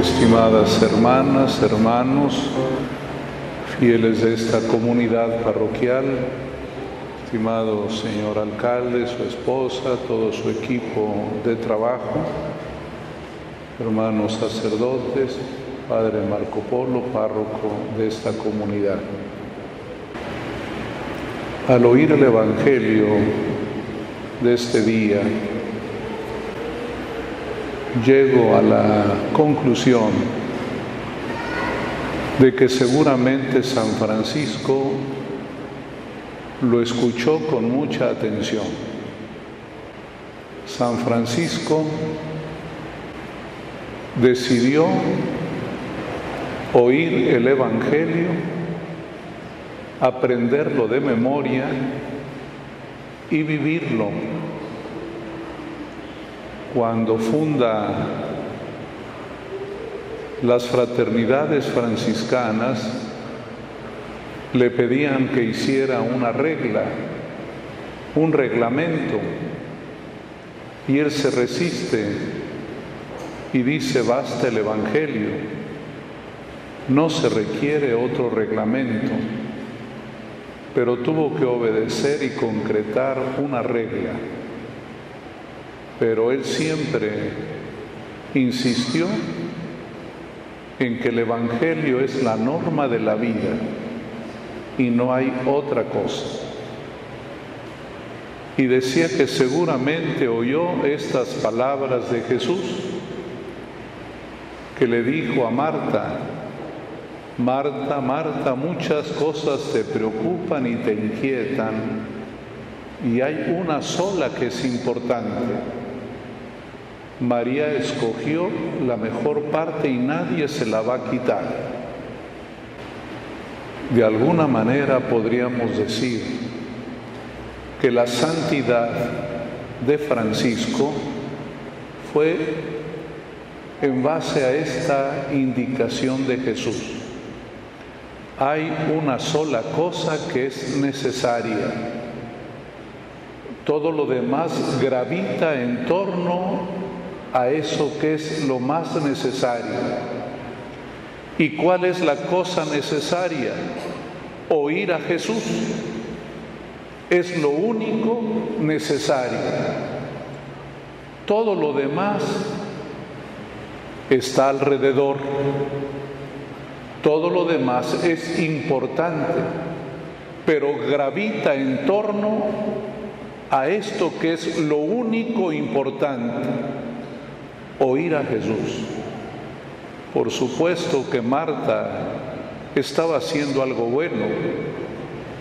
estimadas hermanas, hermanos, fieles de esta comunidad parroquial, estimado señor alcalde, su esposa, todo su equipo de trabajo, hermanos sacerdotes, Padre Marco Polo, párroco de esta comunidad. Al oír el Evangelio de este día, llego a la conclusión de que seguramente San Francisco lo escuchó con mucha atención. San Francisco decidió oír el Evangelio, aprenderlo de memoria y vivirlo cuando funda las fraternidades franciscanas, le pedían que hiciera una regla, un reglamento, y él se resiste y dice, basta el Evangelio, no se requiere otro reglamento, pero tuvo que obedecer y concretar una regla pero él siempre insistió en que el Evangelio es la norma de la vida y no hay otra cosa. Y decía que seguramente oyó estas palabras de Jesús, que le dijo a Marta, Marta, Marta, muchas cosas te preocupan y te inquietan, y hay una sola que es importante. María escogió la mejor parte y nadie se la va a quitar. De alguna manera podríamos decir que la santidad de Francisco fue en base a esta indicación de Jesús. Hay una sola cosa que es necesaria. Todo lo demás gravita en torno a eso que es lo más necesario. ¿Y cuál es la cosa necesaria? Oír a Jesús. Es lo único necesario. Todo lo demás está alrededor. Todo lo demás es importante, pero gravita en torno a esto que es lo único importante oír a Jesús. Por supuesto que Marta estaba haciendo algo bueno,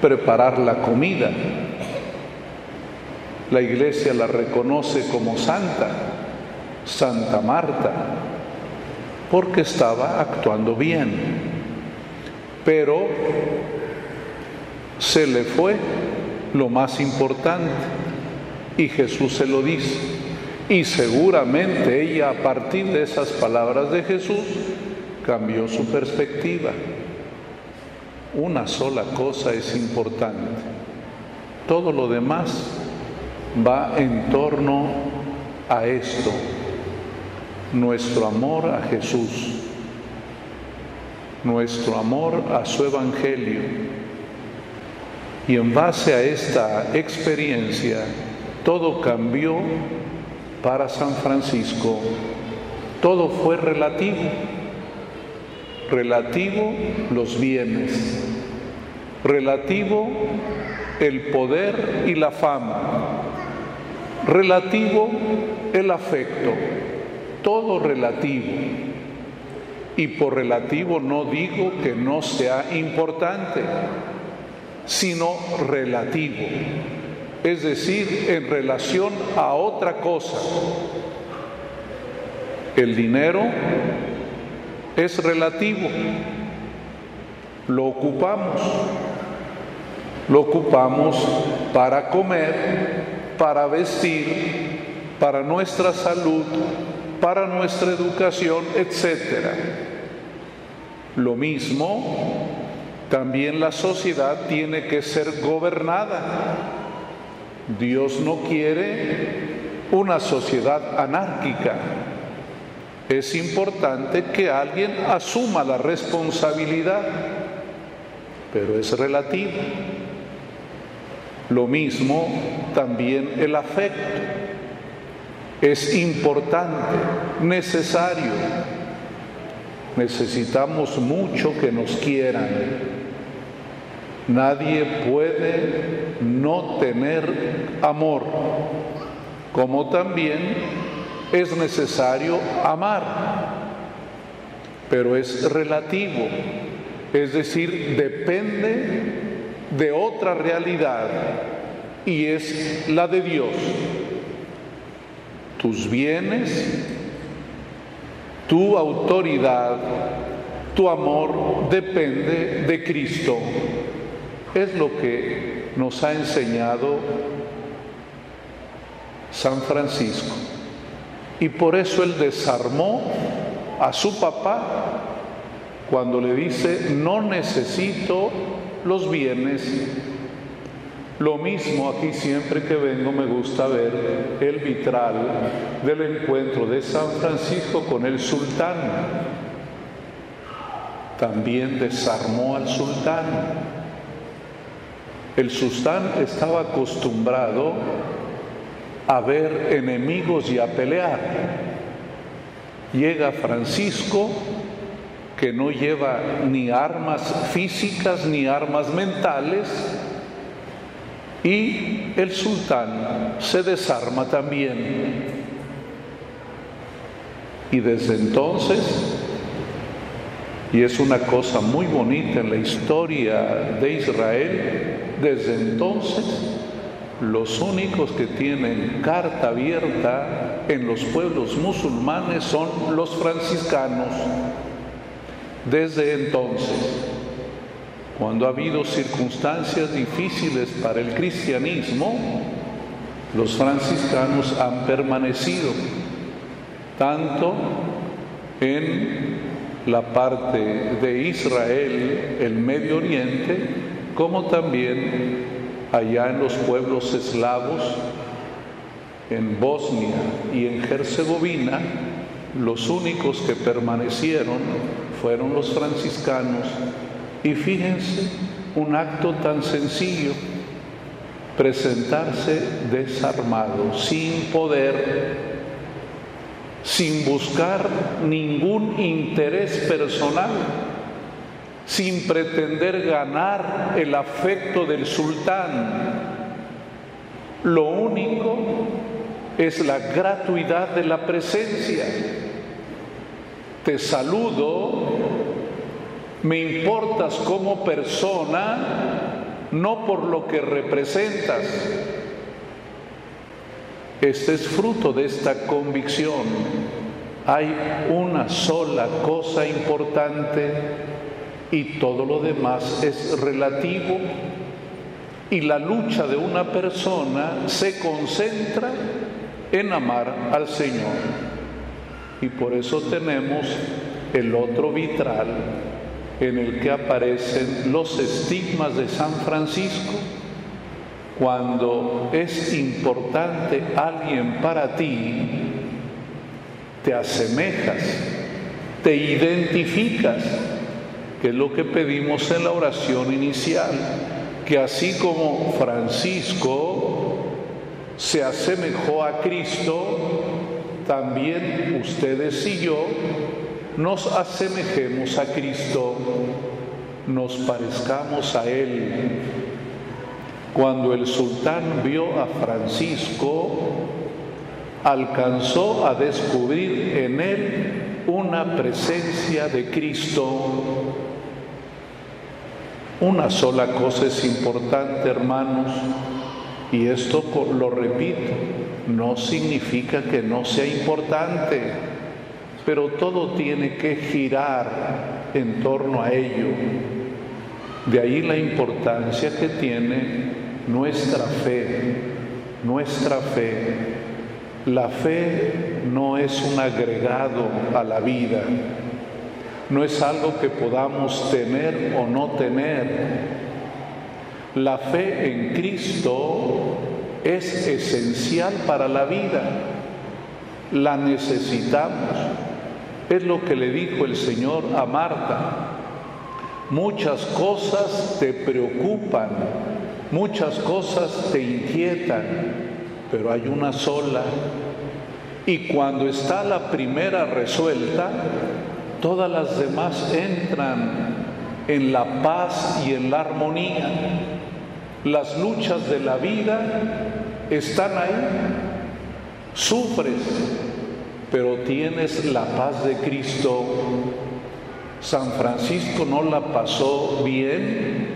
preparar la comida. La iglesia la reconoce como santa, Santa Marta, porque estaba actuando bien. Pero se le fue lo más importante y Jesús se lo dice. Y seguramente ella a partir de esas palabras de Jesús cambió su perspectiva. Una sola cosa es importante. Todo lo demás va en torno a esto, nuestro amor a Jesús, nuestro amor a su Evangelio. Y en base a esta experiencia, todo cambió para San Francisco todo fue relativo. Relativo los bienes, relativo el poder y la fama, relativo el afecto, todo relativo. Y por relativo no digo que no sea importante, sino relativo es decir, en relación a otra cosa. El dinero es relativo, lo ocupamos, lo ocupamos para comer, para vestir, para nuestra salud, para nuestra educación, etc. Lo mismo, también la sociedad tiene que ser gobernada Dios no quiere una sociedad anárquica. es importante que alguien asuma la responsabilidad, pero es relativo. Lo mismo también el afecto. Es importante, necesario. Necesitamos mucho que nos quieran. Nadie puede no tener amor, como también es necesario amar, pero es relativo, es decir, depende de otra realidad y es la de Dios. Tus bienes, tu autoridad, tu amor depende de Cristo. Es lo que nos ha enseñado San Francisco. Y por eso él desarmó a su papá cuando le dice, no necesito los bienes. Lo mismo aquí siempre que vengo me gusta ver el vitral del encuentro de San Francisco con el sultán. También desarmó al sultán. El sultán estaba acostumbrado a ver enemigos y a pelear. Llega Francisco que no lleva ni armas físicas ni armas mentales y el sultán se desarma también. Y desde entonces, y es una cosa muy bonita en la historia de Israel, desde entonces los únicos que tienen carta abierta en los pueblos musulmanes son los franciscanos. Desde entonces, cuando ha habido circunstancias difíciles para el cristianismo, los franciscanos han permanecido tanto en la parte de Israel, el Medio Oriente, como también allá en los pueblos eslavos, en Bosnia y en Herzegovina, los únicos que permanecieron fueron los franciscanos. Y fíjense, un acto tan sencillo, presentarse desarmado, sin poder, sin buscar ningún interés personal, sin pretender ganar el afecto del sultán. Lo único es la gratuidad de la presencia. Te saludo, me importas como persona, no por lo que representas. Este es fruto de esta convicción. Hay una sola cosa importante y todo lo demás es relativo y la lucha de una persona se concentra en amar al Señor. Y por eso tenemos el otro vitral en el que aparecen los estigmas de San Francisco. Cuando es importante alguien para ti, te asemejas, te identificas, que es lo que pedimos en la oración inicial, que así como Francisco se asemejó a Cristo, también ustedes y yo nos asemejemos a Cristo, nos parezcamos a Él. Cuando el sultán vio a Francisco, alcanzó a descubrir en él una presencia de Cristo. Una sola cosa es importante, hermanos, y esto lo repito, no significa que no sea importante, pero todo tiene que girar en torno a ello. De ahí la importancia que tiene nuestra fe, nuestra fe. La fe no es un agregado a la vida, no es algo que podamos tener o no tener, la fe en Cristo es esencial para la vida. La necesitamos. Es lo que le dijo el Señor a Marta. Muchas cosas te preocupan, muchas cosas te inquietan, pero hay una sola. Y cuando está la primera resuelta, todas las demás entran en la paz y en la armonía. Las luchas de la vida están ahí. Sufres, pero tienes la paz de Cristo. San Francisco no la pasó bien,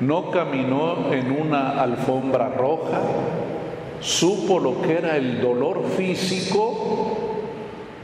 no caminó en una alfombra roja, supo lo que era el dolor físico,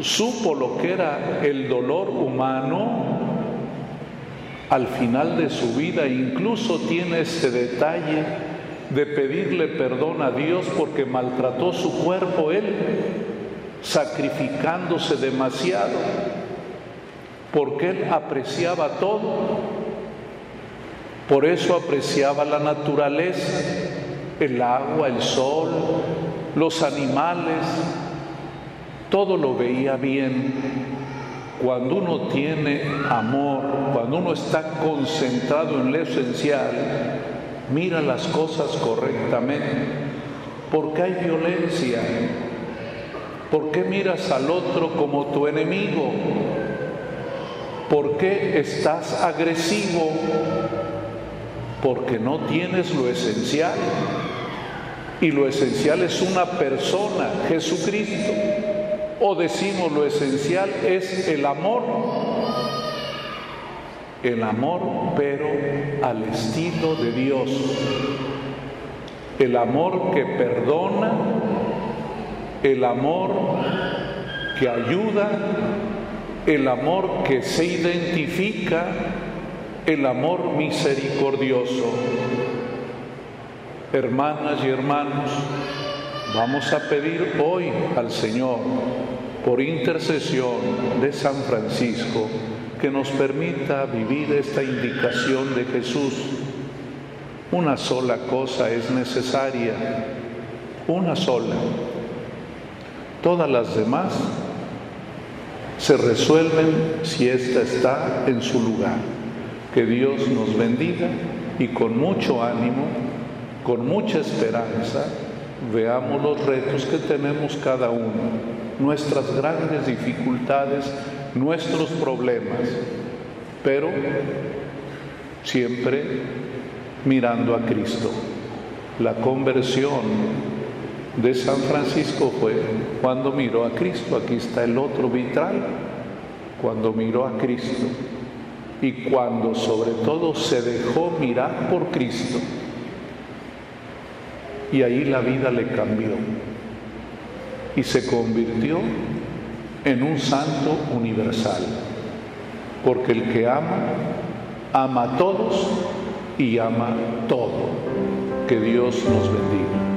supo lo que era el dolor humano al final de su vida, incluso tiene ese detalle de pedirle perdón a Dios porque maltrató su cuerpo él, sacrificándose demasiado, porque él apreciaba todo, por eso apreciaba la naturaleza, el agua, el sol, los animales, todo lo veía bien. Cuando uno tiene amor, cuando uno está concentrado en lo esencial, mira las cosas correctamente. ¿Por qué hay violencia? ¿Por qué miras al otro como tu enemigo? ¿Por qué estás agresivo? Porque no tienes lo esencial. Y lo esencial es una persona, Jesucristo. O decimos lo esencial es el amor el amor, pero al estilo de Dios. El amor que perdona, el amor que ayuda, el amor que se identifica, el amor misericordioso. Hermanas y hermanos, vamos a pedir hoy al Señor, por intercesión de San Francisco, que nos permita vivir esta indicación de Jesús. Una sola cosa es necesaria, una sola. Todas las demás se resuelven si ésta está en su lugar. Que Dios nos bendiga y con mucho ánimo, con mucha esperanza, veamos los retos que tenemos cada uno, nuestras grandes dificultades nuestros problemas, pero siempre mirando a Cristo. La conversión de San Francisco fue cuando miró a Cristo. Aquí está el otro vitral, cuando miró a Cristo y cuando sobre todo se dejó mirar por Cristo. Y ahí la vida le cambió y se convirtió en un santo universal, porque el que ama, ama a todos y ama todo. Que Dios nos bendiga.